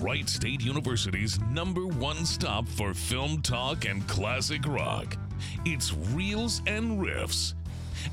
Wright State University's number one stop for film talk and classic rock. It's Reels and Riffs.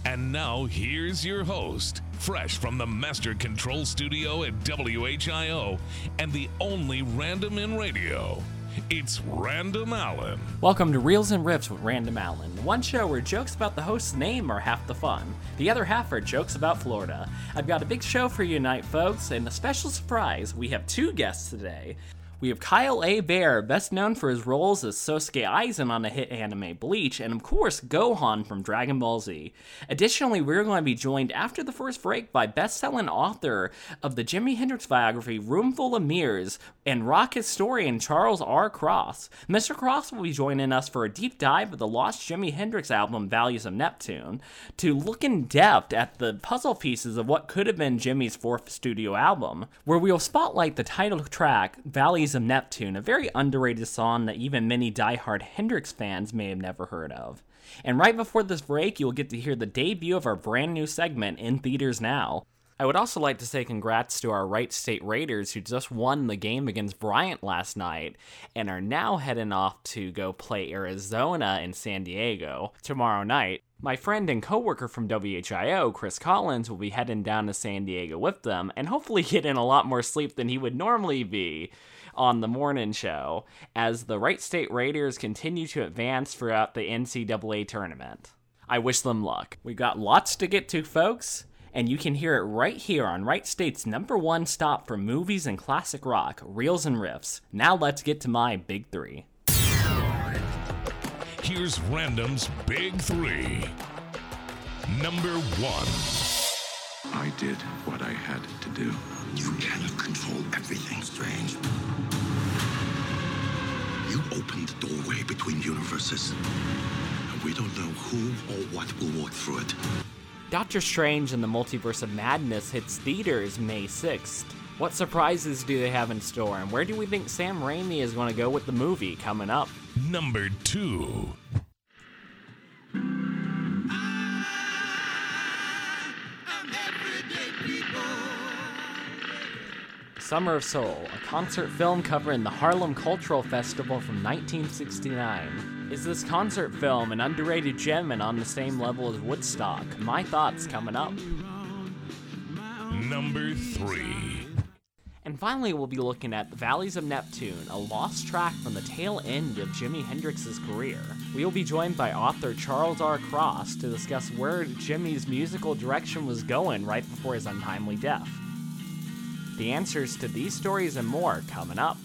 And now, here's your host, fresh from the Master Control Studio at WHIO and the only random in radio. It's Random Allen. Welcome to Reels and Riffs with Random Allen, one show where jokes about the host's name are half the fun. The other half are jokes about Florida. I've got a big show for you tonight, folks, and a special surprise. We have two guests today. We have Kyle Hebert, best known for his roles as Sosuke Aizen on the hit anime Bleach, and of course Gohan from Dragon Ball Z. Additionally, we're going to be joined after the first break by best-selling author of the Jimi Hendrix biography Roomful of Mirrors and rock historian Charles R. Cross. Mr. Cross will be joining us for a deep dive of the lost Jimi Hendrix album Valleys of Neptune to look in depth at the puzzle pieces of what could have been Jimi's fourth studio album, where we'll spotlight the title track Valleys of Neptune, a very underrated song that even many die-hard Hendrix fans may have never heard of. And right before this break, you'll get to hear the debut of our brand new segment in theaters now. I would also like to say congrats to our Wright State Raiders who just won the game against Bryant last night and are now heading off to go play Arizona in San Diego tomorrow night. My friend and coworker from WHIO, Chris Collins, will be heading down to San Diego with them and hopefully get in a lot more sleep than he would normally be on the morning show as the Wright State Raiders continue to advance throughout the NCAA tournament. I wish them luck. We've got lots to get to, folks, and you can hear it right here on Wright State's number one stop for movies and classic rock, Reels and Riffs. Now let's get to my big three. Here's Random's Big Three. Number one. I did what I had to do. You cannot control everything, Strange. You opened the doorway between universes. And we don't know who or what will walk through it. Doctor Strange and the Multiverse of Madness hits theaters May 6th. What surprises do they have in store, and where do we think Sam Raimi is going to go with the movie coming up? Number two. Summer of Soul, a concert film covering the Harlem Cultural Festival from 1969. Is this concert film an underrated gem and on the same level as Woodstock? My thoughts coming up. Number three. And finally, we'll be looking at The Valleys of Neptune, a lost track from the tail end of Jimi Hendrix's career. We will be joined by author Charles R. Cross to discuss where Jimi's musical direction was going right before his untimely death. The answers to these stories and more coming up.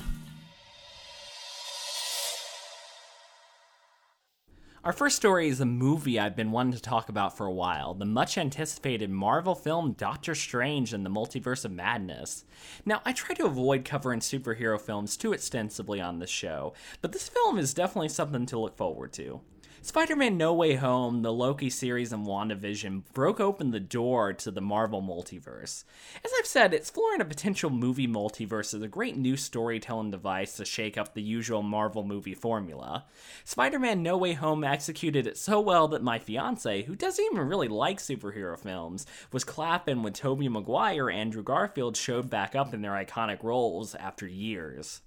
Our first story is a movie I've been wanting to talk about for a while the much anticipated Marvel film Doctor Strange and the Multiverse of Madness. Now, I try to avoid covering superhero films too extensively on this show, but this film is definitely something to look forward to. Spider Man No Way Home, the Loki series, and WandaVision broke open the door to the Marvel multiverse. As I've said, exploring a potential movie multiverse is a great new storytelling device to shake up the usual Marvel movie formula. Spider Man No Way Home executed it so well that my fiance, who doesn't even really like superhero films, was clapping when Tobey Maguire and Andrew Garfield showed back up in their iconic roles after years.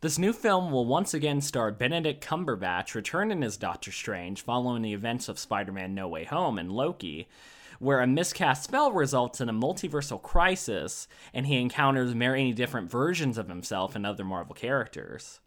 This new film will once again star Benedict Cumberbatch returning as Doctor Strange following the events of Spider Man No Way Home and Loki, where a miscast spell results in a multiversal crisis and he encounters many different versions of himself and other Marvel characters.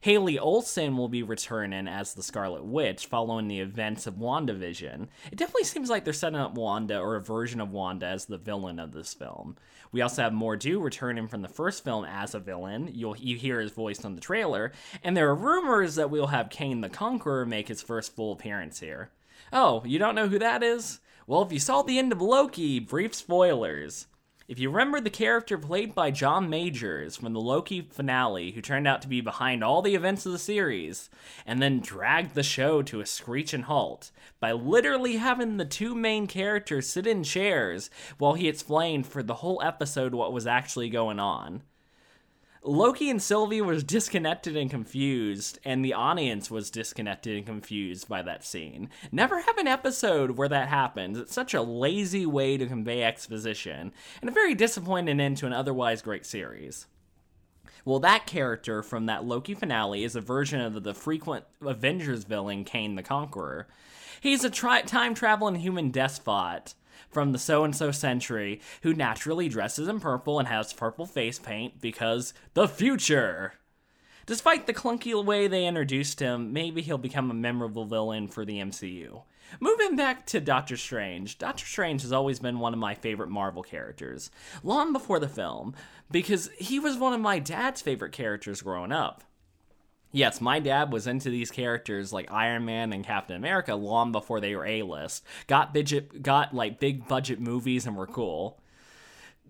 Haley Olsen will be returning as the Scarlet Witch following the events of WandaVision. It definitely seems like they're setting up Wanda or a version of Wanda as the villain of this film. We also have Mordo returning from the first film as a villain. You'll you hear his voice on the trailer, and there are rumors that we'll have Kang the Conqueror make his first full appearance here. Oh, you don't know who that is? Well, if you saw the end of Loki, brief spoilers. If you remember the character played by John Majors from the Loki finale, who turned out to be behind all the events of the series, and then dragged the show to a screeching halt by literally having the two main characters sit in chairs while he explained for the whole episode what was actually going on. Loki and Sylvie was disconnected and confused, and the audience was disconnected and confused by that scene. Never have an episode where that happens. It's such a lazy way to convey exposition, and a very disappointing end to an otherwise great series. Well, that character from that Loki finale is a version of the frequent Avengers villain Kang the Conqueror. He's a tri- time traveling human despot from the so and so century who naturally dresses in purple and has purple face paint because the future. Despite the clunky way they introduced him, maybe he'll become a memorable villain for the MCU. Moving back to Doctor Strange, Doctor Strange has always been one of my favorite Marvel characters, long before the film, because he was one of my dad's favorite characters growing up. Yes, my dad was into these characters like Iron Man and Captain America long before they were A-list. Got budget, got like big budget movies and were cool.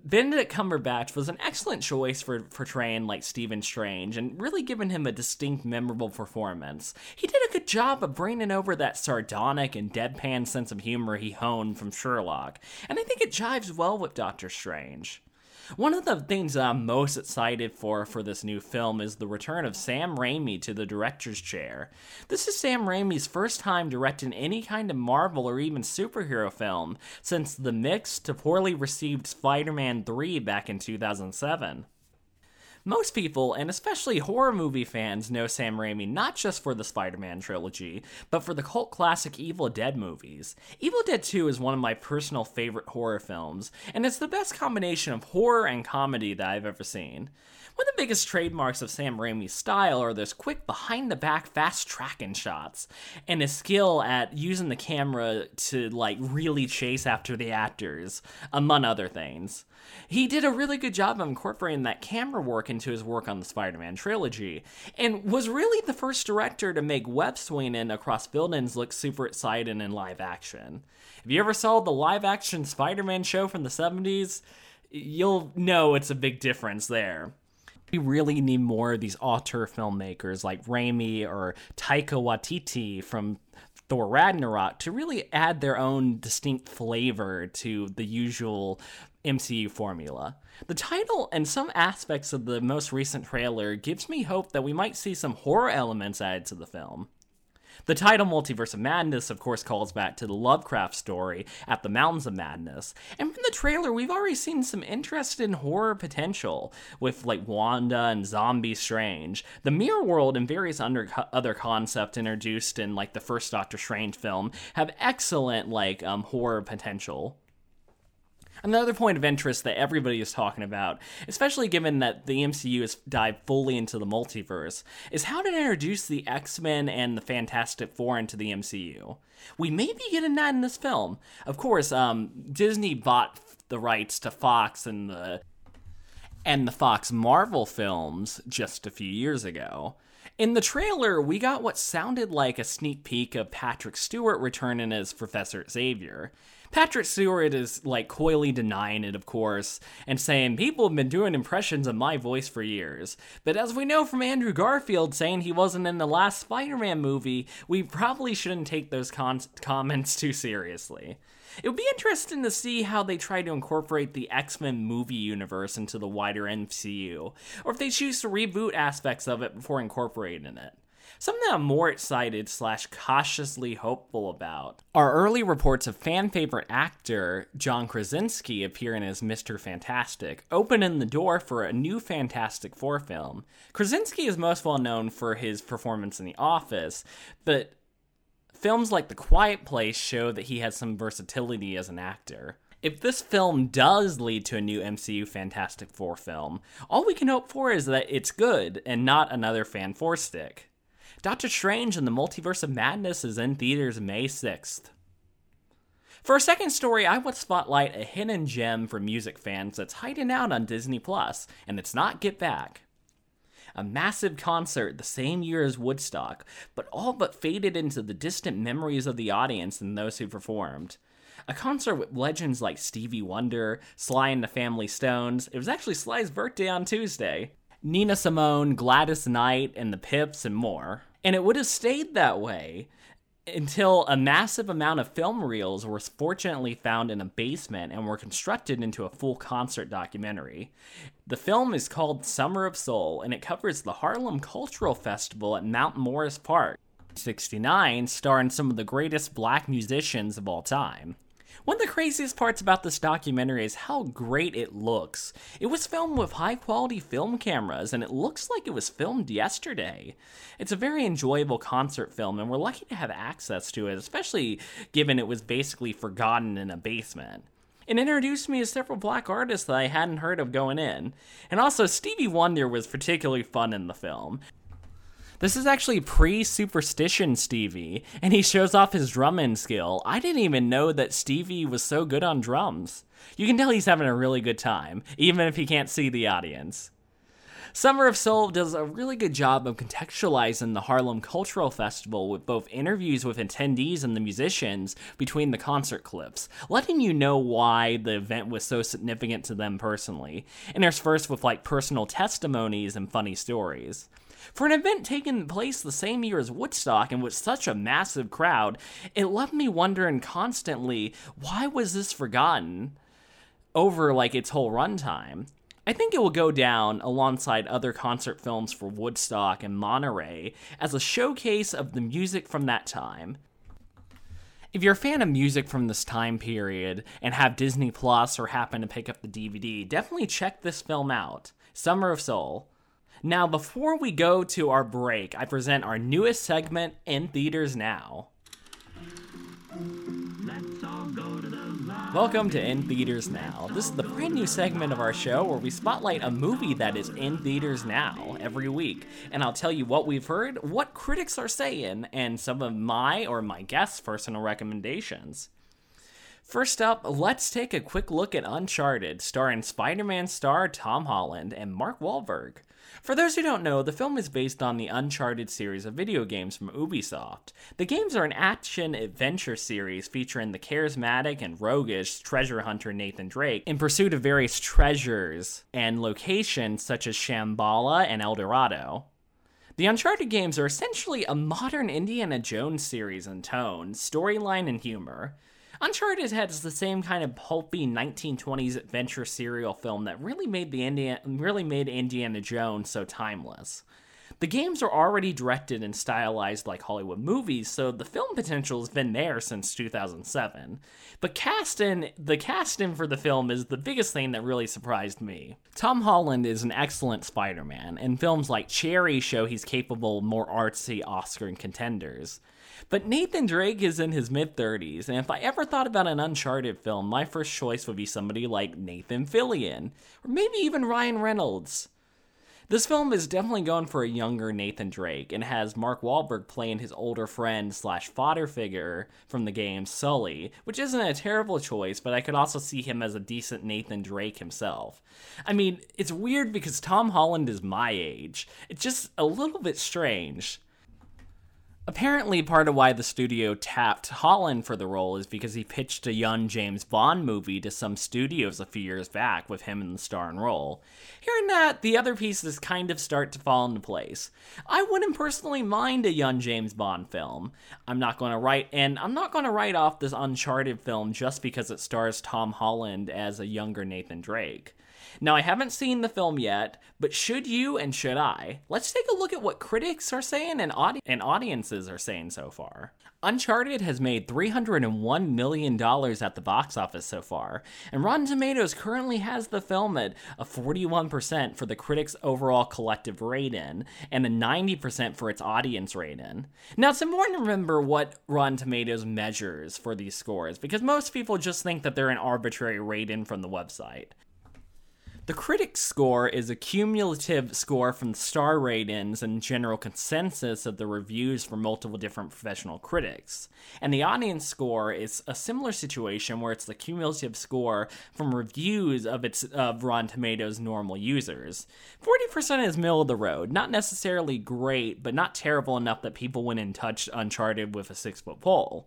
Benedict Cumberbatch was an excellent choice for portraying like Stephen Strange and really giving him a distinct, memorable performance. He did a good job of bringing over that sardonic and deadpan sense of humor he honed from Sherlock, and I think it jives well with Doctor Strange. One of the things I'm most excited for for this new film is the return of Sam Raimi to the director's chair. This is Sam Raimi's first time directing any kind of Marvel or even superhero film since the mixed to poorly received Spider Man 3 back in 2007. Most people, and especially horror movie fans, know Sam Raimi not just for the Spider Man trilogy, but for the cult classic Evil Dead movies. Evil Dead 2 is one of my personal favorite horror films, and it's the best combination of horror and comedy that I've ever seen. One of the biggest trademarks of Sam Raimi's style are those quick behind the back fast tracking shots and his skill at using the camera to like really chase after the actors, among other things. He did a really good job of incorporating that camera work into his work on the Spider Man trilogy, and was really the first director to make web swinging across buildings look super exciting in live action. If you ever saw the live action Spider Man show from the 70s, you'll know it's a big difference there. We really need more of these auteur filmmakers like Raimi or Taika Waititi from Thor Ragnarok to really add their own distinct flavor to the usual MCU formula. The title and some aspects of the most recent trailer gives me hope that we might see some horror elements added to the film. The title Multiverse of Madness, of course, calls back to the Lovecraft story at the Mountains of Madness. And from the trailer, we've already seen some interest in horror potential with like Wanda and Zombie Strange. The Mirror World and various under- other concepts introduced in like the first Doctor Strange film have excellent like um, horror potential. Another point of interest that everybody is talking about, especially given that the MCU has dived fully into the multiverse, is how to introduce the X Men and the Fantastic Four into the MCU. We may be getting that in this film. Of course, um, Disney bought the rights to Fox and the and the Fox Marvel films just a few years ago. In the trailer, we got what sounded like a sneak peek of Patrick Stewart returning as Professor Xavier. Patrick Stewart is like coyly denying it, of course, and saying people have been doing impressions of my voice for years. But as we know from Andrew Garfield saying he wasn't in the last Spider Man movie, we probably shouldn't take those con- comments too seriously. It would be interesting to see how they try to incorporate the X Men movie universe into the wider MCU, or if they choose to reboot aspects of it before incorporating it. Something I'm more excited slash cautiously hopeful about are early reports of fan favorite actor John Krasinski appearing as Mr. Fantastic, opening the door for a new Fantastic Four film. Krasinski is most well known for his performance in The Office, but films like The Quiet Place show that he has some versatility as an actor. If this film does lead to a new MCU Fantastic Four film, all we can hope for is that it's good and not another fan four stick. Doctor Strange and the Multiverse of Madness is in theaters May 6th. For a second story, I would spotlight a hidden gem for music fans that's hiding out on Disney Plus, and it's not Get Back. A massive concert the same year as Woodstock, but all but faded into the distant memories of the audience and those who performed. A concert with legends like Stevie Wonder, Sly and the Family Stones. It was actually Sly's birthday on Tuesday. Nina Simone, Gladys Knight, and the Pips, and more. And it would have stayed that way until a massive amount of film reels were fortunately found in a basement and were constructed into a full concert documentary. The film is called Summer of Soul and it covers the Harlem Cultural Festival at Mount Morris Park. 69 starring some of the greatest black musicians of all time. One of the craziest parts about this documentary is how great it looks. It was filmed with high quality film cameras, and it looks like it was filmed yesterday. It's a very enjoyable concert film, and we're lucky to have access to it, especially given it was basically forgotten in a basement. It introduced me to several black artists that I hadn't heard of going in. And also, Stevie Wonder was particularly fun in the film. This is actually pre Superstition Stevie, and he shows off his drumming skill. I didn't even know that Stevie was so good on drums. You can tell he's having a really good time, even if he can't see the audience. Summer of Soul does a really good job of contextualizing the Harlem Cultural Festival with both interviews with attendees and the musicians between the concert clips, letting you know why the event was so significant to them personally, interspersed with like personal testimonies and funny stories. For an event taking place the same year as Woodstock and with such a massive crowd, it left me wondering constantly why was this forgotten over like its whole runtime? I think it will go down alongside other concert films for Woodstock and Monterey as a showcase of the music from that time. If you're a fan of music from this time period and have Disney Plus or happen to pick up the DVD, definitely check this film out Summer of Soul. Now, before we go to our break, I present our newest segment in theaters now. Welcome to In Theaters Now. This is the brand new segment of our show where we spotlight a movie that is in theaters now every week. And I'll tell you what we've heard, what critics are saying, and some of my or my guests' personal recommendations. First up, let's take a quick look at Uncharted, starring Spider Man star Tom Holland and Mark Wahlberg. For those who don't know, the film is based on the Uncharted series of video games from Ubisoft. The games are an action adventure series featuring the charismatic and roguish treasure hunter Nathan Drake in pursuit of various treasures and locations such as Shambhala and El Dorado. The Uncharted games are essentially a modern Indiana Jones series in tone, storyline, and humor. Uncharted has the same kind of pulpy 1920s adventure serial film that really made the Indiana, really made Indiana Jones so timeless. The games are already directed and stylized like Hollywood movies, so the film potential has been there since 2007. But casting, the casting for the film is the biggest thing that really surprised me. Tom Holland is an excellent Spider-Man, and films like Cherry show he's capable more artsy Oscar contenders. But Nathan Drake is in his mid 30s, and if I ever thought about an Uncharted film, my first choice would be somebody like Nathan Fillion, or maybe even Ryan Reynolds. This film is definitely going for a younger Nathan Drake and has Mark Wahlberg playing his older friend slash fodder figure from the game, Sully, which isn't a terrible choice, but I could also see him as a decent Nathan Drake himself. I mean, it's weird because Tom Holland is my age. It's just a little bit strange. Apparently, part of why the studio tapped Holland for the role is because he pitched a young James Bond movie to some studios a few years back with him in the starring role. Hearing that, the other pieces kind of start to fall into place. I wouldn't personally mind a young James Bond film. I'm not going to write, and I'm not going to write off this Uncharted film just because it stars Tom Holland as a younger Nathan Drake. Now, I haven't seen the film yet, but should you and should I? Let's take a look at what critics are saying and, audi- and audiences are saying so far. Uncharted has made $301 million at the box office so far, and Rotten Tomatoes currently has the film at a 41% for the critics' overall collective rating and a 90% for its audience rating. Now, it's important to remember what Rotten Tomatoes measures for these scores because most people just think that they're an arbitrary rating from the website. The critic score is a cumulative score from star ratings and general consensus of the reviews from multiple different professional critics. And the audience score is a similar situation where it's the cumulative score from reviews of its of Rotten Tomatoes normal users. 40% is middle of the road, not necessarily great, but not terrible enough that people went and touched Uncharted with a six foot pole.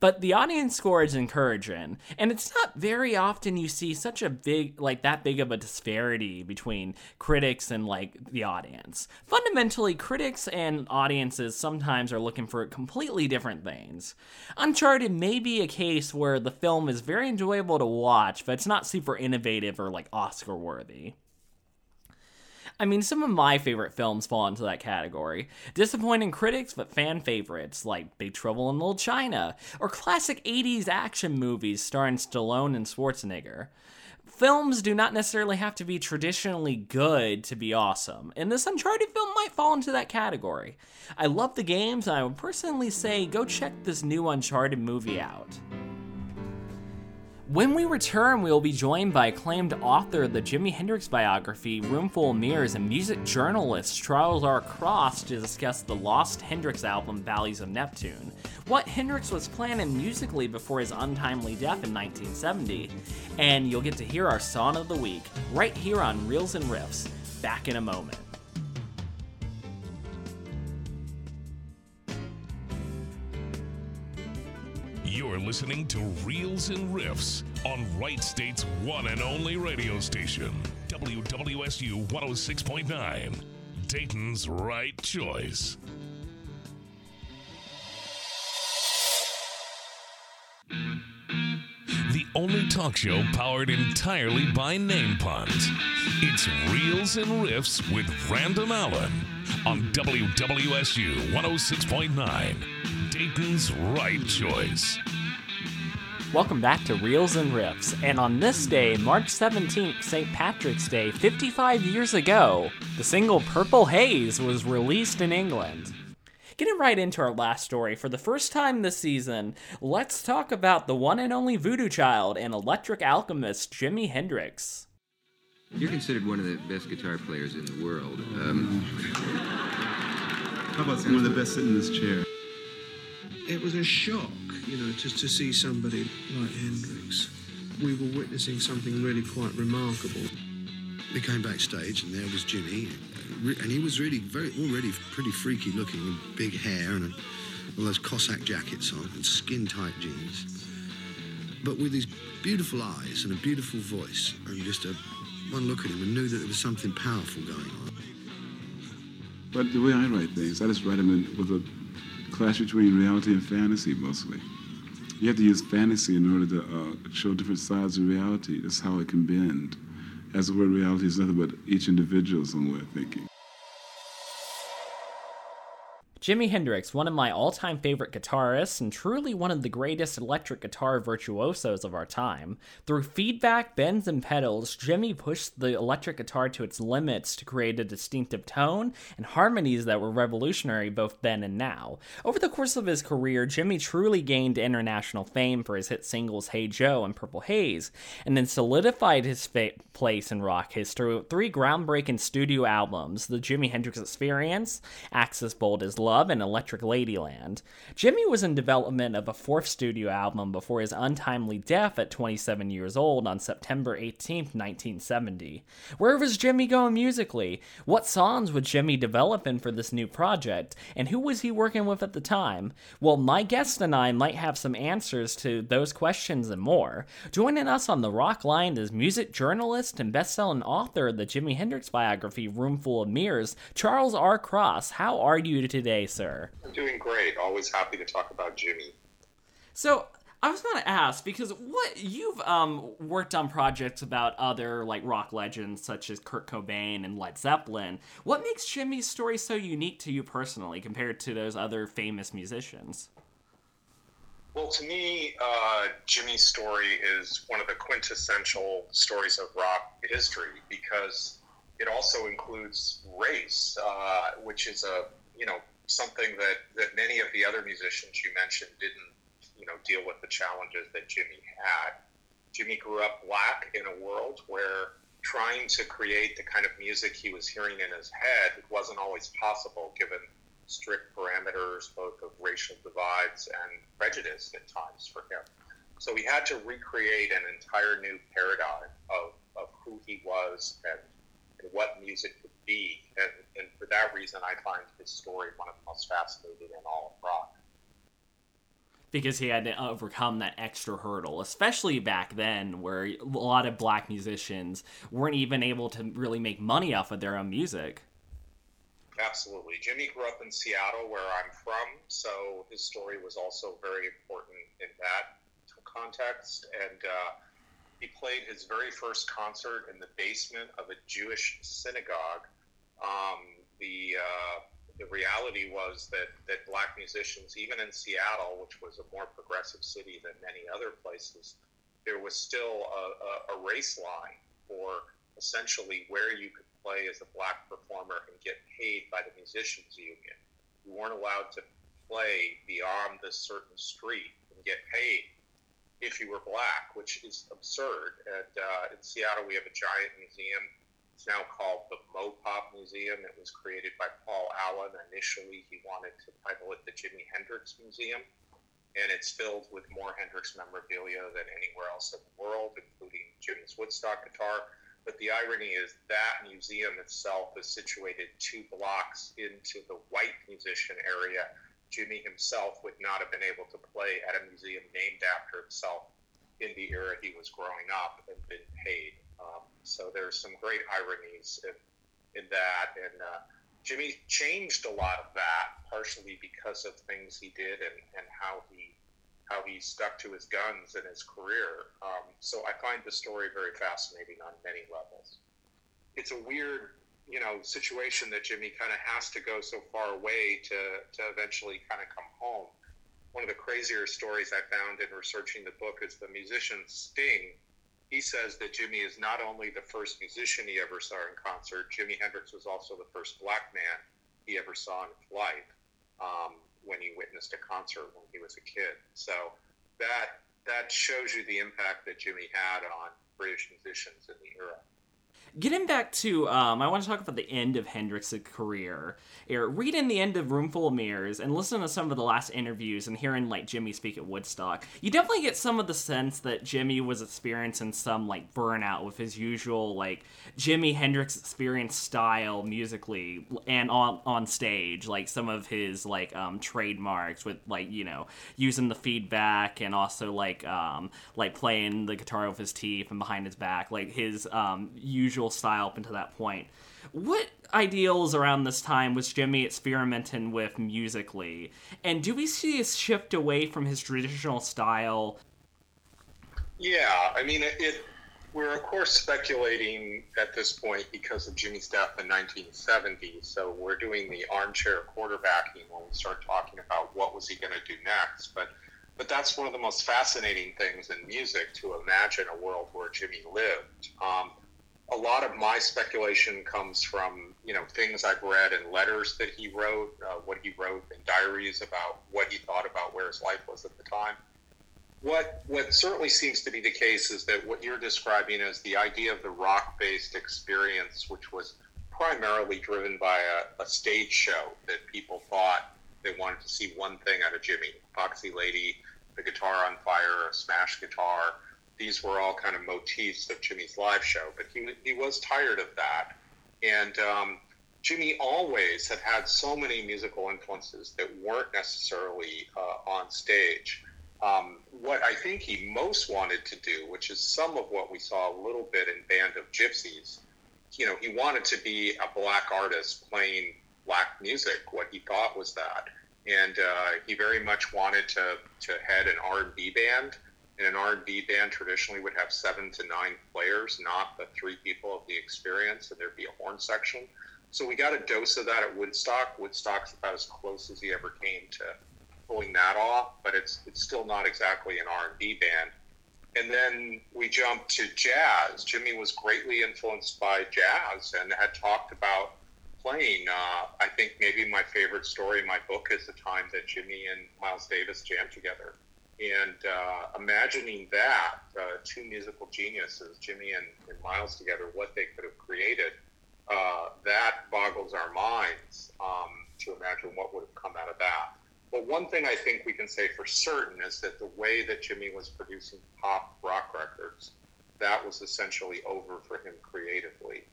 But the audience score is encouraging, and it's not very often you see such a big, like that big of a disparity between critics and like the audience. Fundamentally, critics and audiences sometimes are looking for completely different things. Uncharted may be a case where the film is very enjoyable to watch, but it's not super innovative or like Oscar worthy. I mean, some of my favorite films fall into that category. Disappointing critics, but fan favorites, like Big Trouble in Little China, or classic 80s action movies starring Stallone and Schwarzenegger. Films do not necessarily have to be traditionally good to be awesome, and this Uncharted film might fall into that category. I love the games, and I would personally say go check this new Uncharted movie out. When we return, we will be joined by acclaimed author of the Jimi Hendrix biography, Roomful of Mirrors, and music journalist Charles R. Cross to discuss the lost Hendrix album, Valleys of Neptune, what Hendrix was planning musically before his untimely death in 1970, and you'll get to hear our song of the week right here on Reels and Riffs. Back in a moment. You're listening to Reels and Riffs on Wright State's one and only radio station, WWSU 106.9, Dayton's right choice. The only talk show powered entirely by name puns. It's Reels and Riffs with Random Allen on WWSU 106.9, Dayton's right choice. Welcome back to Reels and Riffs, and on this day, March 17th, St. Patrick's Day, 55 years ago, the single Purple Haze was released in England. Getting right into our last story, for the first time this season, let's talk about the one and only voodoo child and electric alchemist Jimi Hendrix. You're considered one of the best guitar players in the world. Um, How about one of the best sitting in this chair? It was a shock, you know, just to see somebody like Hendrix. We were witnessing something really quite remarkable. We came backstage and there was Jimi, and he was really very already pretty freaky looking, with big hair and all those Cossack jackets on and skin tight jeans. But with these beautiful eyes and a beautiful voice, and you just uh, one look at him and knew that there was something powerful going on. But the way I write things, I just write them in, with a clash between reality and fantasy mostly. You have to use fantasy in order to uh, show different sides of reality. That's how it can bend. As the word reality is nothing but each individual's own way of thinking. Jimi Hendrix, one of my all time favorite guitarists and truly one of the greatest electric guitar virtuosos of our time. Through feedback, bends, and pedals, Jimi pushed the electric guitar to its limits to create a distinctive tone and harmonies that were revolutionary both then and now. Over the course of his career, Jimi truly gained international fame for his hit singles Hey Joe and Purple Haze, and then solidified his fa- place in rock history with three groundbreaking studio albums The Jimi Hendrix Experience, Axis Bold as Love, and Electric Ladyland. Jimi was in development of a fourth studio album before his untimely death at 27 years old on September 18, 1970. Where was Jimi going musically? What songs was Jimi developing for this new project? And who was he working with at the time? Well, my guest and I might have some answers to those questions and more. Joining us on the Rock Line is music journalist and best-selling author of the Jimi Hendrix biography Roomful of Mirrors, Charles R. Cross. How are you today, sir? I'm doing great. Always happy to talk about Jimi. So I was going to ask because what you've um, worked on projects about other like rock legends such as Kurt Cobain and Led Zeppelin. What makes Jimi's story so unique to you personally compared to those other famous musicians? Well, to me, uh, Jimi's story is one of the quintessential stories of rock history because it also includes race, uh, which is a you know something that, that many of the other musicians you mentioned didn't, you know, deal with the challenges that Jimi had. Jimi grew up black in a world where trying to create the kind of music he was hearing in his head wasn't always possible given strict parameters both of racial divides and prejudice at times for him. So he had to recreate an entire new paradigm of, of who he was and, and what music could be. And, and for that reason, I find his story one of the most fascinating in all of rock. because he had to overcome that extra hurdle, especially back then where a lot of black musicians weren't even able to really make money off of their own music. Absolutely. Jimi grew up in Seattle, where I'm from, so his story was also very important in that context. And uh, he played his very first concert in the basement of a Jewish synagogue. Um, the uh, the reality was that, that black musicians, even in Seattle, which was a more progressive city than many other places, there was still a, a, a race line for essentially where you could play as a black performer and get paid by the musicians union. You weren't allowed to play beyond this certain street and get paid if you were black, which is absurd. And uh, in Seattle, we have a giant museum it's now called the Mopop Museum. It was created by Paul Allen. Initially, he wanted to title it the Jimi Hendrix Museum, and it's filled with more Hendrix memorabilia than anywhere else in the world, including Jimi's Woodstock guitar. But the irony is that museum itself is situated two blocks into the white musician area. Jimi himself would not have been able to play at a museum named after himself in the era he was growing up and been paid. Um, so there's some great ironies in, in that. And uh, Jimi changed a lot of that, partially because of things he did and, and how he how he stuck to his guns in his career. Um, so I find the story very fascinating on many levels. It's a weird, you know, situation that Jimi kind of has to go so far away to to eventually kind of come home. One of the crazier stories I found in researching the book is the musician Sting he says that Jimi is not only the first musician he ever saw in concert, Jimi Hendrix was also the first black man he ever saw in life um, when he witnessed a concert when he was a kid. So that that shows you the impact that Jimi had on British musicians in the era. Getting back to, um, I want to talk about the end of Hendrix's career. reading the end of Roomful of Mirrors and listening to some of the last interviews and hearing like Jimi speak at Woodstock, you definitely get some of the sense that Jimi was experiencing some like burnout with his usual like Jimi Hendrix experience style musically and on on stage, like some of his like um, trademarks with like you know using the feedback and also like um, like playing the guitar with his teeth and behind his back, like his um, usual usual style up until that point. What ideals around this time was Jimi experimenting with musically? And do we see a shift away from his traditional style? Yeah, I mean, it, it we're of course speculating at this point because of Jimi's death in 1970. So we're doing the armchair quarterbacking when we start talking about what was he going to do next. But but that's one of the most fascinating things in music to imagine a world where Jimi lived. Um, a lot of my speculation comes from you know things I've read and letters that he wrote, uh, what he wrote in diaries about what he thought about where his life was at the time. What what certainly seems to be the case is that what you're describing is the idea of the rock-based experience, which was primarily driven by a, a stage show that people thought they wanted to see one thing out of Jimi: Foxy Lady, the guitar on fire, a smash guitar these were all kind of motifs of Jimi's live show, but he, he was tired of that. And um, Jimi always had had so many musical influences that weren't necessarily uh, on stage. Um, what I think he most wanted to do, which is some of what we saw a little bit in Band of Gypsys, you know, he wanted to be a black artist playing black music. What he thought was that, and uh, he very much wanted to to head an R and B band and an R&B band traditionally would have seven to nine players, not the three people of the experience, and there'd be a horn section. So we got a dose of that at Woodstock. Woodstock's about as close as he ever came to pulling that off, but it's it's still not exactly an R&B band. And then we jumped to jazz. Jimi was greatly influenced by jazz and had talked about playing. Uh, I think maybe my favorite story in my book is the time that Jimi and Miles Davis jammed together and uh, imagining that uh, two musical geniuses, Jimi and, and, Miles together, what they could have created, uh, that boggles our minds um, to imagine what would have come out of that. But one thing I think we can say for certain is that the way that Jimi was producing pop rock records, that was essentially over for him creatively.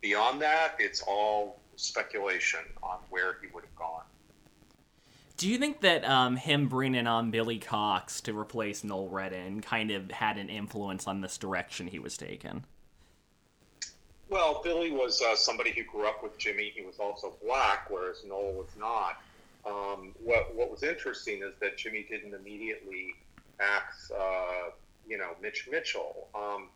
Beyond that, it's all speculation on where he would have gone Do you think that um, him bringing on Billy Cox to replace Noel Redding kind of had an influence on this direction he was taking? Well, Billy was uh, somebody who grew up with Jimi. He was also black, whereas Noel was not. Um, what What was interesting is that Jimi didn't immediately axe, uh, you know, Mitch Mitchell. Um,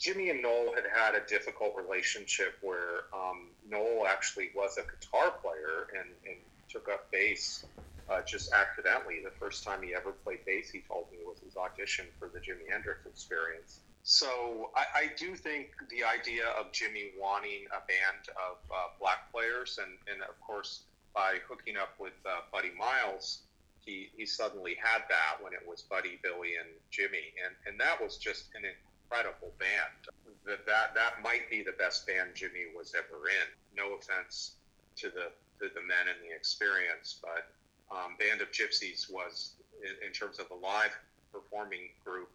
Jimi and Noel had had a difficult relationship where um, Noel actually was a guitar player and, and took up bass uh, just accidentally. The first time he ever played bass, he told me, was his audition for the Jimi Hendrix experience. So I, I do think the idea of Jimi wanting a band of uh, black players, and, and of course, by hooking up with uh, Buddy Miles, he, he suddenly had that when it was Buddy, Billy, and Jimi. And, and that was just an incredible band. That, that, that might be the best band Jimi was ever in. No offense to the, to the men and the experience, but um, Band of Gypsys was, in, in, terms of a live performing group,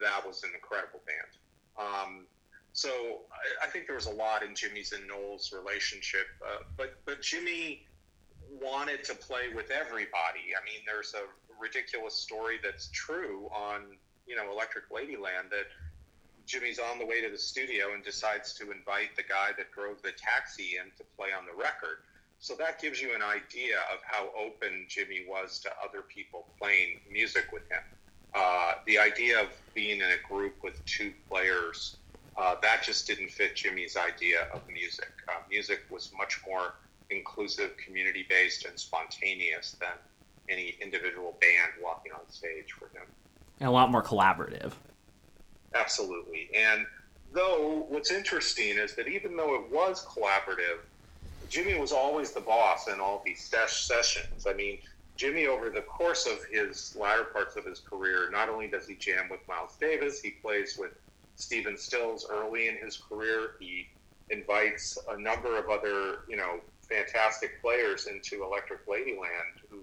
that was an incredible band. Um, so I, I, think there was a lot in Jimi's and Noel's relationship, uh, but but Jimi wanted to play with everybody. I mean, there's a ridiculous story that's true on you know Electric Ladyland that Jimi's on the way to the studio and decides to invite the guy that drove the taxi in to play on the record. So that gives you an idea of how open Jimi was to other people playing music with him. Uh, the idea of being in a group with two players, uh, that just didn't fit Jimi's idea of music. Uh, music was much more inclusive, community based, and spontaneous than any individual band walking on stage for him. And a lot more collaborative. Absolutely. And though what's interesting is that even though it was collaborative, Jimi was always the boss in all these sessions. I mean, Jimi, over the course of his latter parts of his career, not only does he jam with Miles Davis, he plays with Stephen Stills early in his career. He invites a number of other, you know, fantastic players into Electric Ladyland who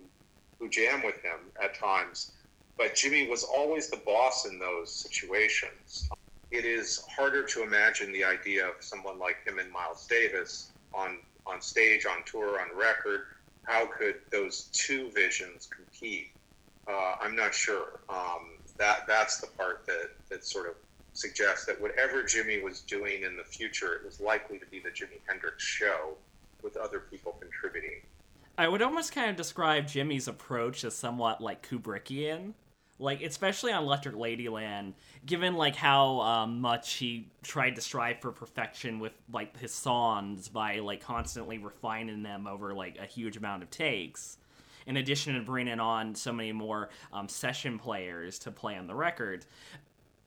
who jam with him at times. But Jimi was always the boss in those situations. It is harder to imagine the idea of someone like him and Miles Davis on on stage, on tour, on record. How could those two visions compete? Uh, I'm not sure. Um, that that's the part that that sort of suggests that whatever Jimi was doing in the future, it was likely to be the Jimi Hendrix show with other people contributing. I would almost kind of describe Jimi's approach as somewhat like Kubrickian like especially on Electric Ladyland, given like how um, much he tried to strive for perfection with like his songs by like constantly refining them over like a huge amount of takes. In addition to bringing on so many more um, session players to play on the record,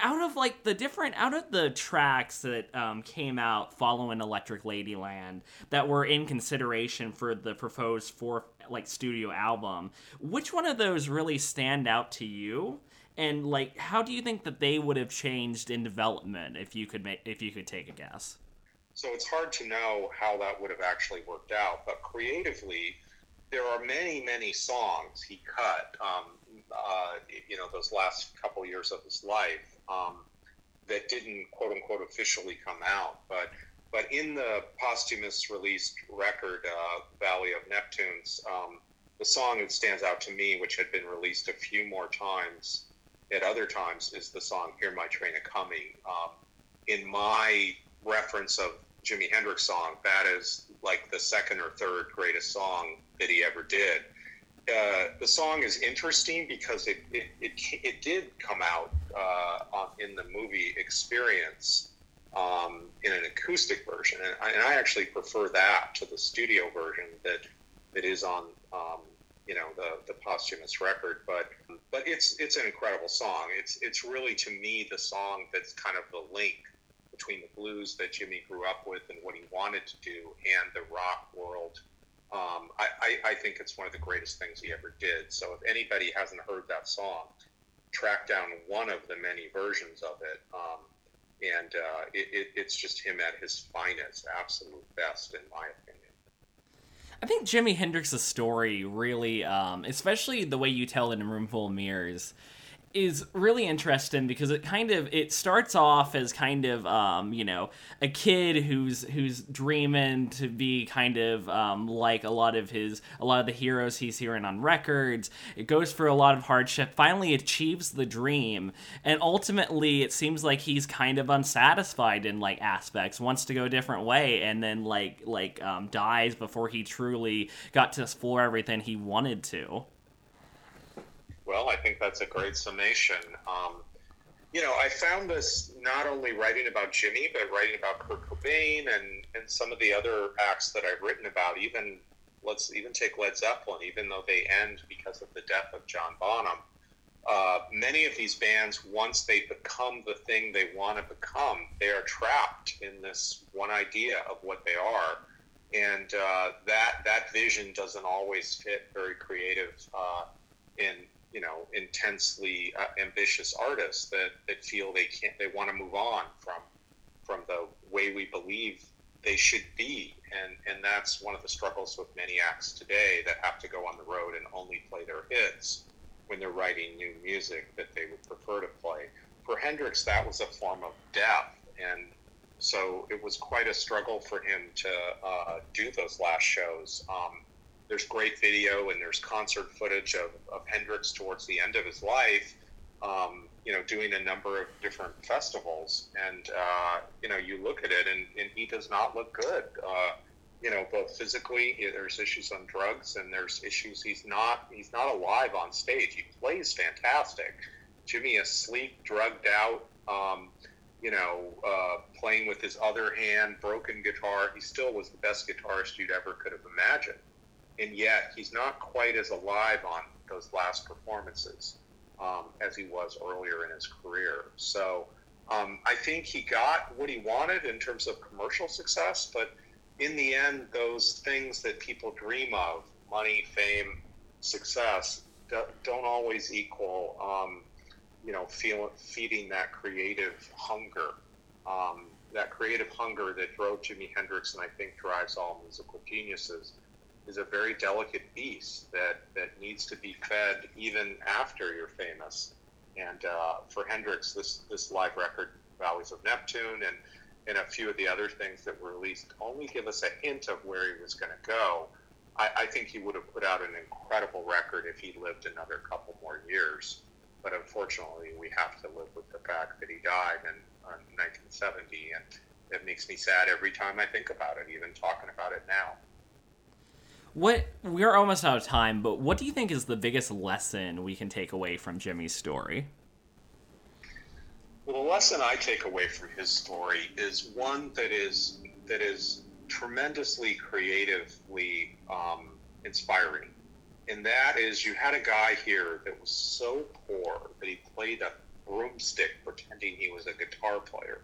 out of like the different out of the tracks that um, came out following Electric Ladyland that were in consideration for the proposed fourth like studio album, which one of those really stand out to you? And like, how do you think that they would have changed in development if you could make if you could take a guess? So it's hard to know how that would have actually worked out, but creatively, there are many many songs he cut. Um, uh, you know, those last couple years of his life um, that didn't quote unquote officially come out, but but in the posthumous released record, uh, Valley of Neptunes, um, the song that stands out to me, which had been released a few more times at other times, is the song "Hear My Train a Coming." Um, in my reference of Jimi Hendrix song, that is like the second or third greatest song that he ever did. Uh, the song is interesting because it it, it, it did come out uh, in the movie Experience um, in an acoustic version, and I, and I, actually prefer that to the studio version that that is on um, you know the the posthumous record. But but it's it's an incredible song. It's it's really to me the song that's kind of the link between the blues that Jimi grew up with and what he wanted to do and the rock world. Um, I, I, I think it's one of the greatest things he ever did. So if anybody hasn't heard that song, track down one of the many versions of it. Um, and uh, it, it, it's just him at his finest, absolute best, in my opinion. I think Jimi Hendrix's story really, um, especially the way you tell it in a Room Full of Mirrors, is really interesting because it kind of it starts off as kind of um, you know a kid who's who's dreaming to be kind of um, like a lot of his a lot of the heroes he's hearing on records. It goes through a lot of hardship, finally achieves the dream, and ultimately it seems like he's kind of unsatisfied in like aspects, wants to go a different way, and then like like um, dies before he truly got to explore everything he wanted to. Well, I think that's a great summation. Um, you know, I found this not only writing about Jimi, but writing about Kurt Cobain and, and some of the other acts that I've written about. Even let's even take Led Zeppelin, even though they end because of the death of John Bonham. Uh, many of these bands, once they become the thing they want to become, they are trapped in this one idea of what they are, and uh, that that vision doesn't always fit very creative uh, in you know intensely uh, ambitious artists that, that feel they can't they want to move on from from the way we believe they should be. And and that's one of the struggles with many acts today that have to go on the road and only play their hits when they're writing new music that they would prefer to play. For Hendrix that was a form of death. And so it was quite a struggle for him to uh, do those last shows. Um, there's great video and there's concert footage of, of Hendrix towards the end of his life, um, you know, doing a number of different festivals. And, uh, you know, you look at it and, and he does not look good. Uh, you know, both physically, there's issues on drugs and there's issues. He's not, he's not alive on stage. He plays fantastic. Jimi is sleek, drugged out, um, you know, uh, playing with his other hand, broken guitar. He still was the best guitarist you'd ever could have imagined and yet he's not quite as alive on those last performances um, as he was earlier in his career. So um, I think he got what he wanted in terms of commercial success, but in the end, those things that people dream of money, fame, success don't always equal, um, you know, feel, feeding that creative hunger. Um, that creative hunger that drove Jimi Hendrix and I think drives all musical geniuses is a very delicate beast that, that needs to be fed even after you're famous. And uh, for Hendrix, this, this live record, Valleys of Neptune, and, and a few of the other things that were released only give us a hint of where he was going to go. I, I think he would have put out an incredible record if he lived another couple more years. But unfortunately, we have to live with the fact that he died in, in 1970, and it makes me sad every time I think about it, even talking about it now. What we're almost out of time, but what do you think is the biggest lesson we can take away from Jimi's story? Well, the lesson I take away from his story is one that is that is tremendously creatively um, inspiring, and that is you had a guy here that was so poor that he played a broomstick pretending he was a guitar player,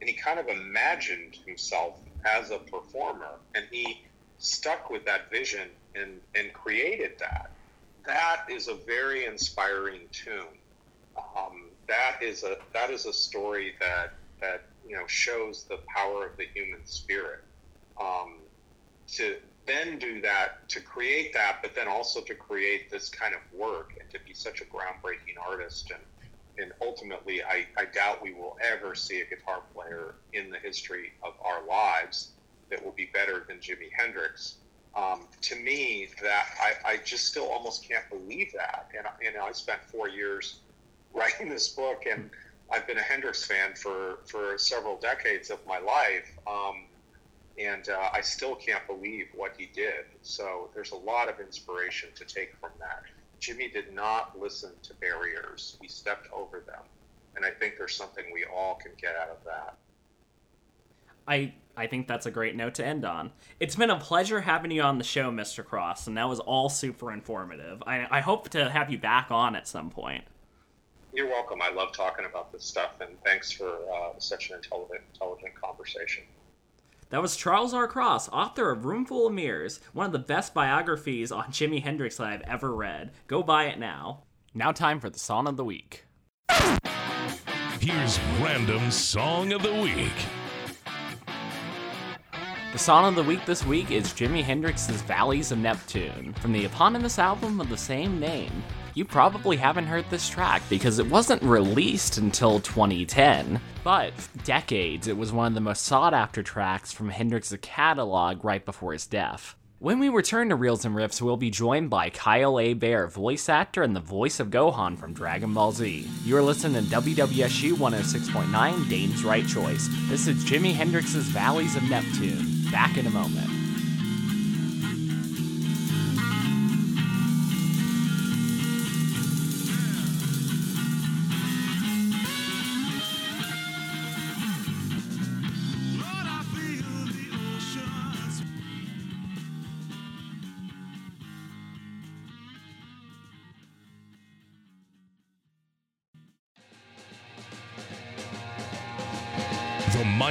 and he kind of imagined himself as a performer, and he stuck with that vision and, and created that. That is a very inspiring tune. Um, that is a that is a story that that you know shows the power of the human spirit. Um, to then do that, to create that, but then also to create this kind of work and to be such a groundbreaking artist and and ultimately, I, I doubt we will ever see a guitar player in the history of our lives that will be better than Jimi Hendrix. Um, to me, that I, I just still almost can't believe that. And you know, I spent four years writing this book, and I've been a Hendrix fan for for several decades of my life. Um, and uh, I still can't believe what he did. So there's a lot of inspiration to take from that. Jimi did not listen to barriers; he stepped over them, and I think there's something we all can get out of that. I I think that's a great note to end on. It's been a pleasure having you on the show, Mr. Cross, and that was all super informative. I, I hope to have you back on at some point. You're welcome. I love talking about this stuff, and thanks for uh, such an intelligent, intelligent conversation. That was Charles R. Cross, author of Room Full of Mirrors, one of the best biographies on Jimi Hendrix that I've ever read. Go buy it now. Now, time for the Song of the Week. Here's Random Song of the Week. The song of the week this week is Jimi Hendrix's Valleys of Neptune from the eponymous album of the same name. you probably haven't heard this track because it wasn't released until 2010. But decades, it was one of the most sought after tracks from Hendrix's catalog right before his death. When we return to Reels and Riffs, we'll be joined by Kyle Hebert, voice actor and the voice of Gohan from Dragon Ball Z. You are listening to WWSU 106.9 Dayton's Right Choice. This is Jimi Hendrix's Valleys of Neptune. Back in a moment.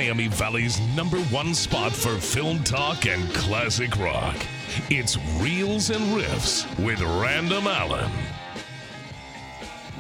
Miami Valley's number one spot for film talk and classic rock. It's Reels and Riffs with Random Allen.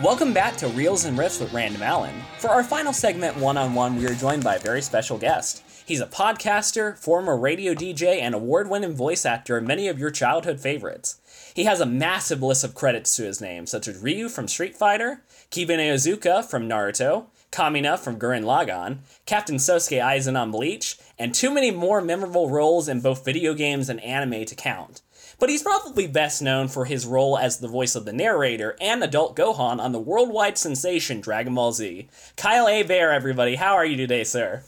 Welcome back to Reels and Riffs with Random Allen. For our final segment, one on one, we are joined by a very special guest. He's a podcaster, former radio DJ, and award winning voice actor in many of your childhood favorites. He has a massive list of credits to his name, such as Ryu from Street Fighter, Kiba Inuzuka from Naruto, Kamina from Gurren Lagann, Captain Sosuke Aizen on Bleach, and too many more memorable roles in both video games and anime to count. But he's probably best known for his role as the voice of the narrator and adult Gohan on the worldwide sensation Dragon Ball Z. Kyle Hebert, everybody, how are you today, sir?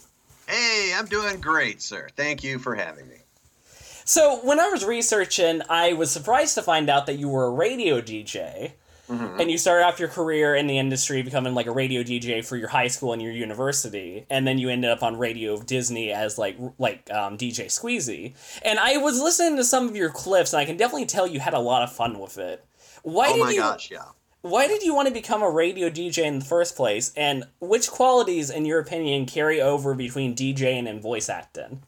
Hey, I'm doing great, sir. Thank you for having me. So, when I was researching, I was surprised to find out that you were a radio DJ. Mhm. And you started off your career in the industry becoming like a radio DJ for your high school and your university, and then you ended up on Radio of Disney as like like um, DJ Squeezy. And I was listening to some of your clips, and I can definitely tell you had a lot of fun with it. Why oh did my you? gosh, yeah. Why did you want to become a radio DJ in the first place? And which qualities, in your opinion, carry over between DJing and voice acting?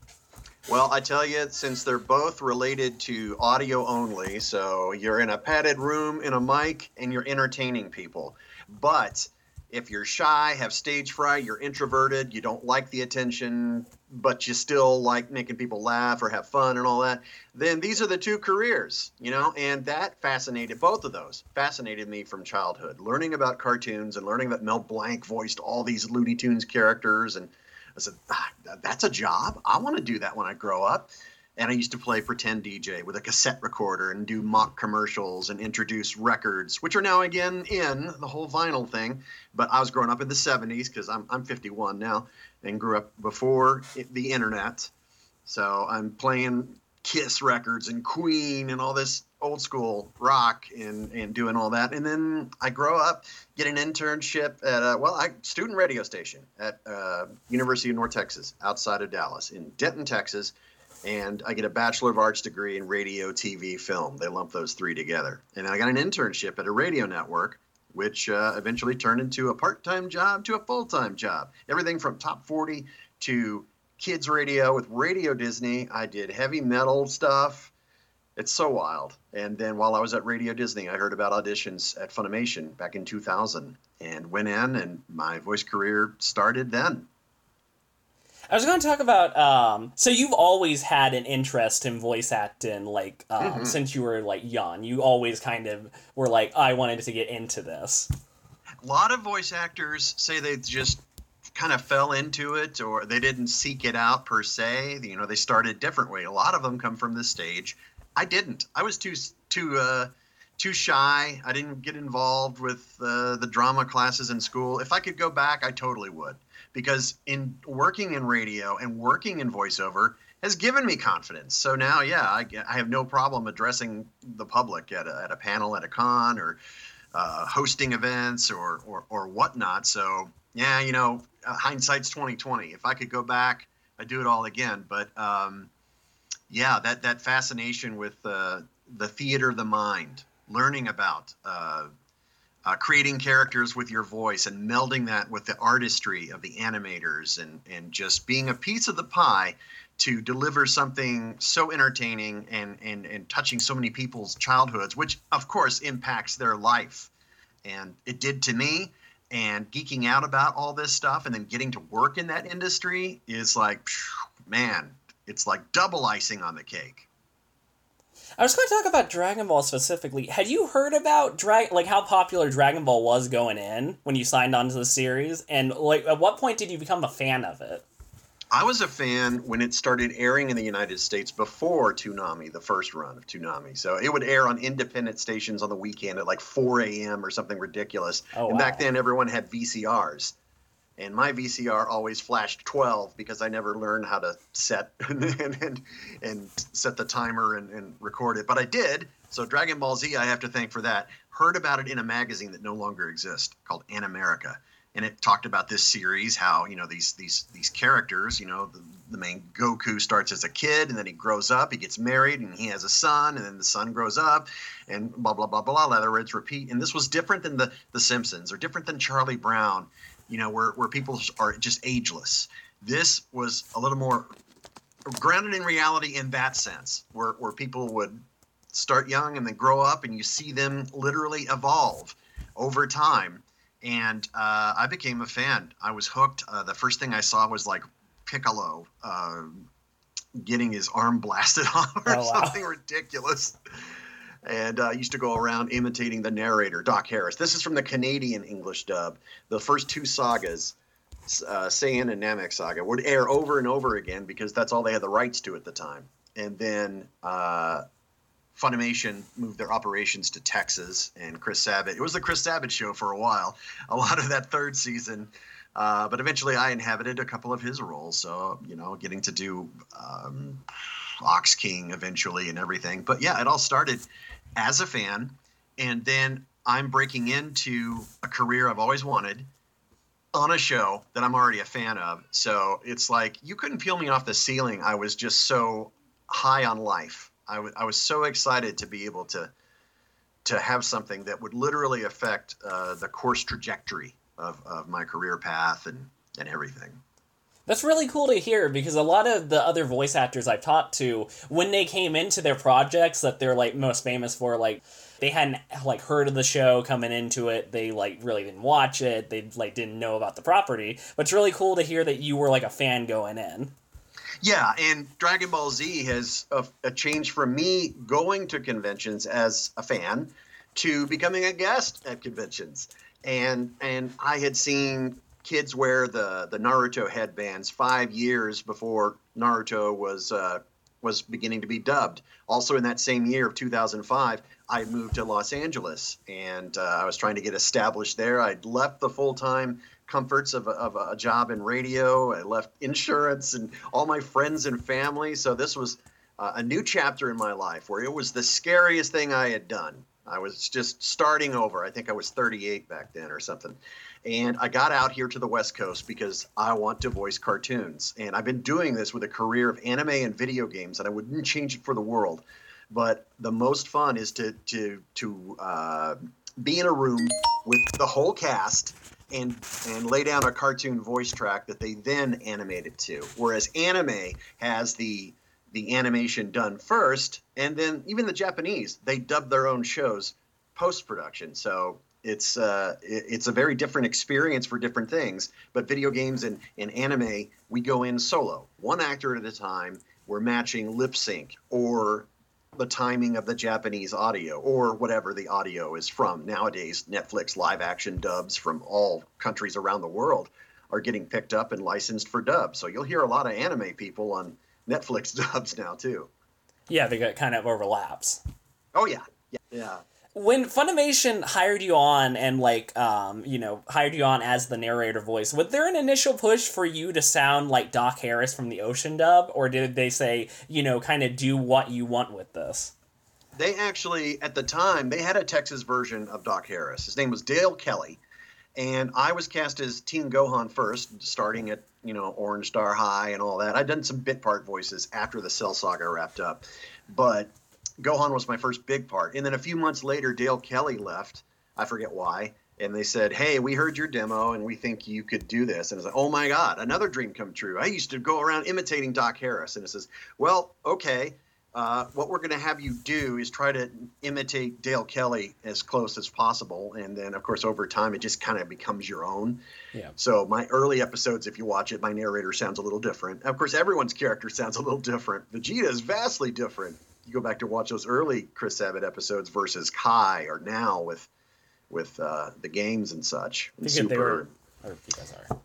Well, I tell you, since they're both related to audio only, so you're in a padded room in a mic and you're entertaining people. But if you're shy, have stage fright, you're introverted, you don't like the attention, but you still like making people laugh or have fun and all that, then these are the two careers, you know? And that fascinated both of those, fascinated me from childhood. Learning about cartoons and learning that Mel Blanc voiced all these Looney Tunes characters and I said, ah, that's a job. I want to do that when I grow up. And I used to play pretend DJ with a cassette recorder and do mock commercials and introduce records, which are now again in the whole vinyl thing. But I was growing up in the 70s because I'm, I'm 51 now and grew up before the internet. So I'm playing Kiss records and Queen and all this old school rock and, and doing all that. And then I grow up, get an internship at a, well, I student radio station at uh, University of North Texas outside of Dallas in Denton, Texas. And I get a Bachelor of Arts degree in radio, TV, film. They lump those three together. And then I got an internship at a radio network, which uh, eventually turned into a part time job to a full time job. Everything from top 40 to kids radio with Radio Disney. I did heavy metal stuff. It's so wild. And then while I was at Radio Disney, I heard about auditions at Funimation back in 2000 and went in, and my voice career started then. I was going to talk about. Um, so you've always had an interest in voice acting, like um, Mhm. since you were like young. You always kind of were like, I wanted to get into this. A lot of voice actors say they just kind of fell into it or they didn't seek it out per se. You know, they started differently. A lot of them come from the stage. I didn't. I was too too uh, too shy. I didn't get involved with uh, the drama classes in school. If I could go back, I totally would. Because in working in radio and working in voiceover has given me confidence. So now, yeah, I, I have no problem addressing the public at a, at a panel at a con or uh, hosting events or, or or whatnot. So yeah, you know, uh, hindsight's twenty twenty. If I could go back, I'd do it all again. But um, yeah, that that fascination with uh, the theater of the mind, learning about uh, uh, creating characters with your voice and melding that with the artistry of the animators and and just being a piece of the pie to deliver something so entertaining and and and touching so many people's childhoods, which of course impacts their life. And it did to me. And geeking out about all this stuff and then getting to work in that industry is like, man, it's like double icing on the cake. I was going to talk about Dragon Ball specifically. Had you heard about drag like how popular Dragon Ball was going in when you signed on to the series, and like at what point did you become a fan of it? I was a fan when it started airing in the United States before Toonami, the first run of Toonami. So it would air on independent stations on the weekend at like 4 a.m. or something ridiculous. Oh, and back then, everyone had VCRs. And my VCR always flashed 12 because I never learned how to set and, and, and set the timer and, and record it. But I did. So Dragon Ball Z, I have to thank for that. Heard about it in a magazine that no longer exists called Animerica and it talked about this series how you know these these these characters you know the, the main goku starts as a kid and then he grows up he gets married and he has a son and then the son grows up and blah blah blah blah lather rinse repeat. And this was different than the the simpsons or different than charlie brown you know where where people are just ageless. This was a little more grounded in reality in that sense where where people would start young and then grow up and you see them literally evolve over time and uh, I became a fan. I was hooked. Uh, the first thing I saw was like Piccolo uh, getting his arm blasted off or Oh, wow. something ridiculous. And uh, I used to go around imitating the narrator, Doc Harris. This is from the Canadian English dub. The first two sagas, uh, Saiyan and Namek Saga, would air over and over again because that's all they had the rights to at the time. And then uh, Funimation moved their operations to Texas, and Chris Sabat. It was the Chris Sabat show for a while, a lot of that third season. Uh, but eventually, I inhabited a couple of his roles. So you know, getting to do um, Ox King eventually and everything. But yeah, it all started as a fan, and then I'm breaking into a career I've always wanted on a show that I'm already a fan of. So it's like you couldn't peel me off the ceiling. I was just so high on life. I was so excited to be able to to have something that would literally affect uh, the course trajectory of, of my career path and, and everything. That's really cool to hear because a lot of the other voice actors I've talked to, when they came into their projects that they're like most famous for, like they hadn't like heard of the show coming into it. They like really didn't watch it. They like didn't know about the property. But it's really cool to hear that you were like a fan going in. Yeah, and Dragon Ball Z has a, a change from me going to conventions as a fan to becoming a guest at conventions. And and I had seen kids wear the the Naruto headbands five years before Naruto was uh, was beginning to be dubbed. Also, in that same year of 2005, I moved to Los Angeles, and uh, I was trying to get established there. I'd left the full time comforts of a, of a job in radio. I left insurance and all my friends and family. So this was uh, a new chapter in my life where it was the scariest thing I had done. I was just starting over. I think I was 38 back then or something. And I got out here to the West Coast because I want to voice cartoons. And I've been doing this with a career of anime and video games, and I wouldn't change it for the world. But the most fun is to to to uh, be in a room with the whole cast and and lay down a cartoon voice track that they then animate it to. Whereas anime has the the animation done first, and then even the Japanese they dub their own shows post production. So it's uh, it's a very different experience for different things. But video games and, and anime, we go in solo, one actor at a time. We're matching lip sync or the timing of the Japanese audio or whatever the audio is from. Nowadays, Netflix live action dubs from all countries around the world are getting picked up and licensed for dub. So you'll hear a lot of anime people on Netflix dubs now too. Yeah, they got kind of overlaps. Oh yeah, yeah, yeah. When Funimation hired you on and like um you know hired you on as the narrator voice, was there an initial push for you to sound like Doc Harris from the Ocean Dub, or did they say you know kind of do what you want with this? They actually, at the time, they had a Texas version of Doc Harris. His name was Dale Kelly, and I was cast as Teen Gohan first, starting at you know Orange Star High and all that. I'd done some bit part voices after the Cell Saga wrapped up, but Gohan was my first big part. And then a few months later, Dale Kelly left. I forget why. And they said, "Hey, we heard your demo, and we think you could do this." And I was like, "Oh my God, another dream come true!" I used to go around imitating Doc Harris, and it says, "Well, okay, uh, what we're going to have you do is try to imitate Dale Kelly as close as possible, and then, of course, over time, it just kind of becomes your own." Yeah. So my early episodes, if you watch it, my narrator sounds a little different. Of course, everyone's character sounds a little different. Vegeta is vastly different you go back to watch those early Chris Sabat episodes versus Kai or now with with uh, the games and such. And Super. were, or you guys are.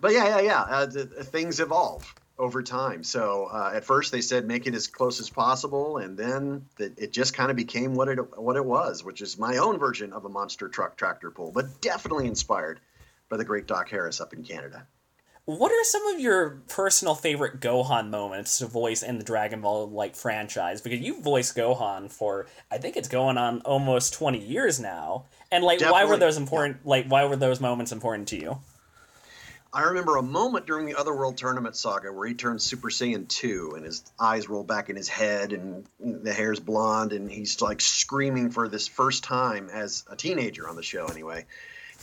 But yeah, yeah, yeah. Uh, the, the things evolve over time. So uh, at first they said make it as close as possible, and then the, it just kind of became what it what it was, which is my own version of a monster truck tractor pull, but definitely inspired by the great Doc Harris up in Canada. What are some of your personal favorite Gohan moments to voice in the Dragon Ball like franchise? Because you've voiced Gohan for I think it's going on almost twenty years now. And like why were those important like why were those moments important to you? I remember a moment during the Otherworld Tournament saga where he turns Super Saiyan 2 and his eyes roll back in his head and the hair's blonde and he's like screaming for this first time as a teenager on the show anyway.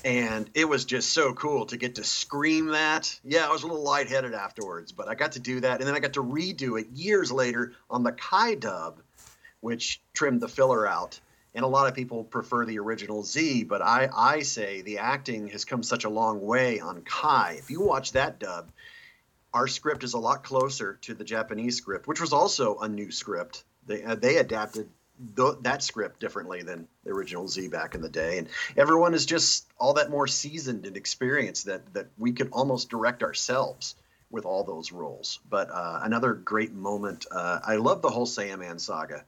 And it was just so cool to get to scream that. Yeah, I was a little lightheaded afterwards, but I got to do that. And then I got to redo it years later on the Kai dub, which trimmed the filler out. And a lot of people prefer the original Z, but I, I say the acting has come such a long way on Kai. If you watch that dub, our script is a lot closer to the Japanese script, which was also a new script. They uh, they adapted th- that script differently than the original Z back in the day, and everyone is just all that more seasoned and experienced that that we could almost direct ourselves with all those roles. But uh, another great moment. Uh, I love the whole Saiyaman saga.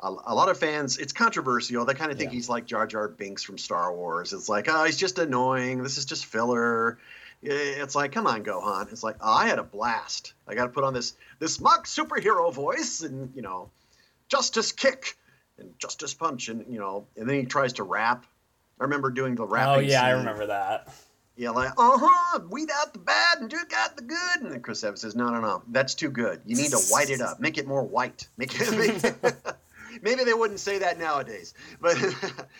A, a lot of fans, it's controversial. They kind of think he's like Jar Jar Binks from Star Wars. It's like, oh, he's just annoying. This is just filler. It's like, come on, Gohan. It's like, oh, I had a blast. I got to put on this this mock superhero voice and you know, Justice Kick and Justice Punch and you know, and then he tries to rap. I remember doing the rapping. Oh yeah, I remember that. Yeah, like, uh huh, weed out the bad and Duke out the good. And then Chris Evans says, no, no, no, that's too good. You need to white it up, make it more white. Make it. Make Maybe they wouldn't say that nowadays, but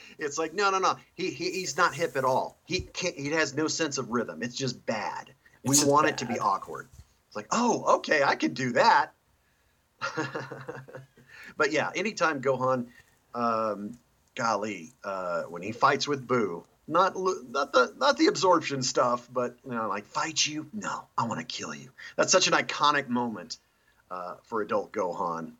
it's like, no, no, no. He, he he's not hip at all. He can't. He has no sense of rhythm. It's just bad. We just want it to be awkward. It's like, oh, okay, I could do that. But yeah, anytime Gohan, um, golly, uh, when he fights with Boo, not not the not the absorption stuff, but you know, like fight you, no, I want to kill you. That's such an iconic moment uh, for adult Gohan.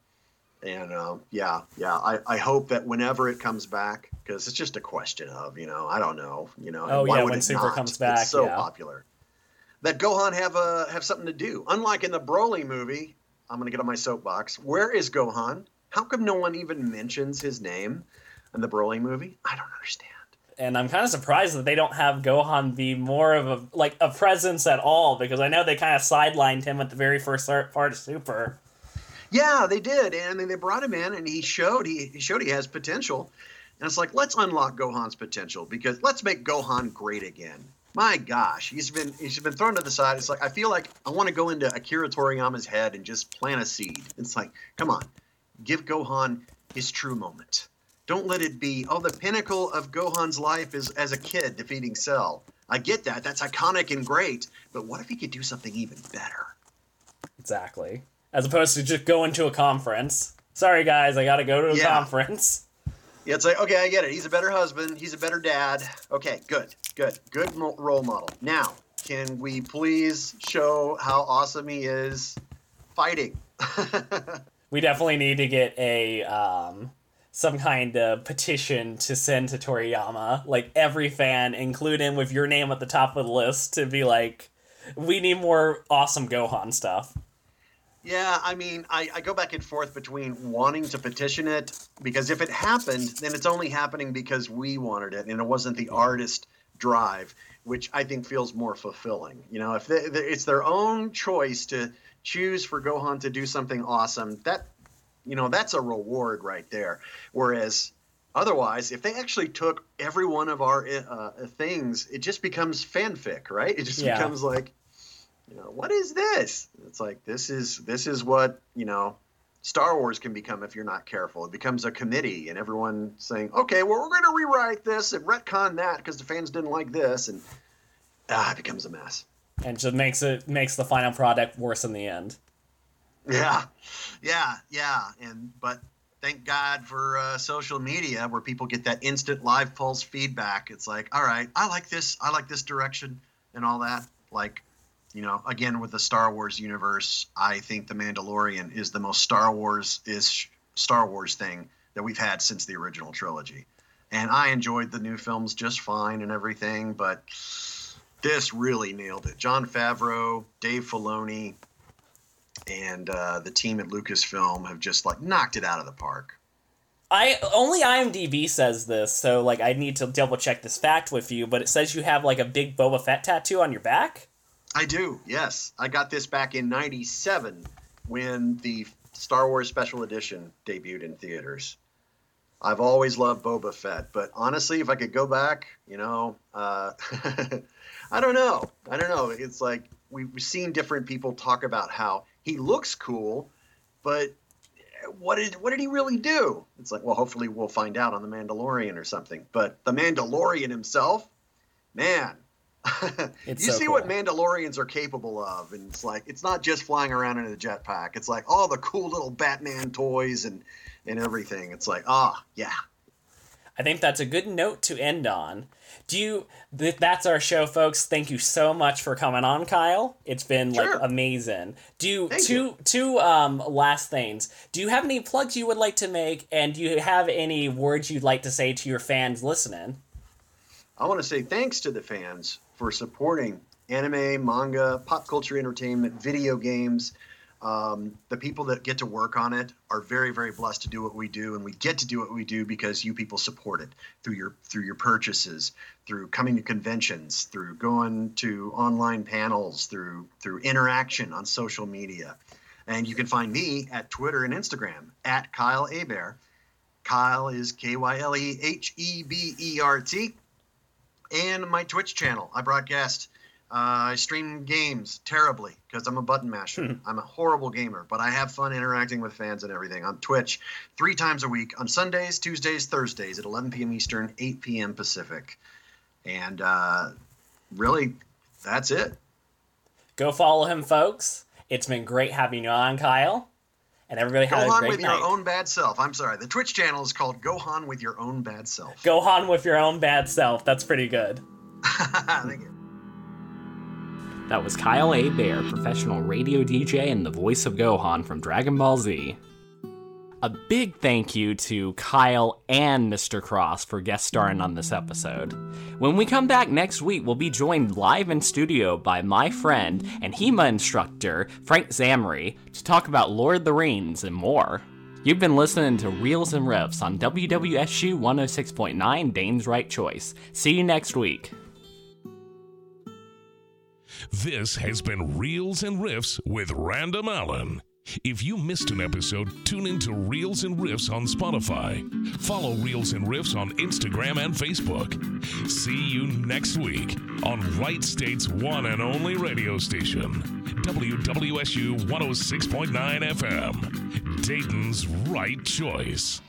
And uh, yeah, yeah, I, I hope that whenever it comes back, because it's just a question of, you know, I don't know, you know, Oh, why yeah, would when it Super not? comes back, it's so yeah. popular that Gohan have a have something to do. Unlike in the Broly movie, I'm gonna get on my soapbox. Where is Gohan? How come no one even mentions his name in the Broly movie? I don't understand. And I'm kind of surprised that they don't have Gohan be more of a like a presence at all because I know they kind of sidelined him at the very first part of Super. Yeah, they did, and then they brought him in, and he showed he, he showed he has potential, and it's like let's unlock Gohan's potential because let's make Gohan great again. My gosh, he's been he's been thrown to the side. It's like I feel like I want to go into Akira Toriyama's head and just plant a seed. It's like, come on, give Gohan his true moment. Don't let it be oh the pinnacle of Gohan's life is as a kid defeating Cell. I get that. That's iconic and great, but what if he could do something even better? Exactly. As opposed to just going to a conference. Sorry guys, I gotta go to a Yeah. conference. Yeah, it's like, okay, I get it. He's a better husband. He's a better dad. Okay, good, good, good mo- role model. Now, can we please show how awesome he is fighting? We definitely need to get a um some kind of petition to send to Toriyama. Like every fan, include him with your name at the top of the list to be like, we need more awesome Gohan stuff. Yeah, I mean, I, I go back and forth between wanting to petition it because if it happened, then it's only happening because we wanted it and it wasn't the artist drive, which I think feels more fulfilling. You know, if they, they- it's their own choice to choose for Gohan to do something awesome, that, you know, that's a reward right there. Whereas otherwise, if they actually took every one of our uh, things, it just becomes fanfic, right? It just Yeah. becomes like, you know what is this it's like this is this is what you know star wars can become if you're not careful it becomes a committee and everyone saying okay well we're going to rewrite this and retcon that because the fans didn't like this and ah it becomes a mess And just makes it makes the final product worse in the end. yeah yeah yeah and but thank god for uh, social media where people get that instant live pulse feedback it's like all right i like this i like this direction and all that like you know again with the star wars universe i think the mandalorian is the most star wars ish Star Wars thing that we've had since the original trilogy. And I enjoyed the new films just fine and everything, but this really nailed it. Jon Favreau, Dave Filoni, and uh, the team at Lucasfilm have just like knocked it out of the park. I only IMDb says this, so like I need to double check this fact with you. But it says you have like a big Boba Fett tattoo on your back. I do. Yes, I got this back in '97 when the Star Wars Special Edition debuted in theaters. I've always loved Boba Fett, but honestly, if I could go back, you know, uh, I don't know. I don't know. It's like we've seen different people talk about how he looks cool, but what did what did he really do? It's like, well, hopefully we'll find out on the Mandalorian or something. But the Mandalorian himself, man, you so see cool. what Mandalorians are capable of, and it's like it's not just flying around in a jetpack. It's like all the cool little Batman toys and and everything. It's like, ah, yeah. I think that's a good note to end on. Do you? Th- that's our show, folks. Thank you so much for coming on, Kyle. It's been Sure. like amazing. Do you two you. two um last things? Do you have any plugs you would like to make, and do you have any words you'd like to say to your fans listening? I want to say thanks to the fans for supporting anime, manga, pop culture entertainment, video games. Um, the people that get to work on it are very, very blessed to do what we do, and we get to do what we do because you people support it through your through your purchases, through coming to conventions, through going to online panels, through through interaction on social media. And you can find me at Twitter and Instagram at Kyle Hebert. Kyle is K Y L E H E B E R T and my Twitch channel. I broadcast, uh, I stream games terribly because I'm a button masher. I'm a horrible gamer, but I have fun interacting with fans and everything on Twitch three times a week on Sundays, Tuesdays, Thursdays at 11 p.m. Eastern, 8 p.m. Pacific. And uh, really, that's it. Go follow him, folks. It's been great having you on, Kyle. And everybody Go have a on great with night. your own bad self. I'm sorry. The Twitch channel is called Gohan with your own bad self. Go on with your own bad self. That's pretty good. Thank you. That was Kyle Hebert, professional radio DJ and the voice of Gohan from Dragon Ball Z. A big thank you to Kyle and Mr. Cross for guest starring on this episode. When we come back next week, we'll be joined live in studio by my friend and HEMA instructor, Frank Zamri, to talk about Lord of the Rings and more. You've been listening to Reels and Riffs on WWSU 106.9 Dayton's Right Choice. See you next week. This has been Reels and Riffs with Random Allen. If you missed an episode, tune in to Reels and Riffs on Spotify. Follow Reels and Riffs on Instagram and Facebook. See you next week on Wright State's one and only radio station, WWSU 106.9 FM, Dayton's Right Choice.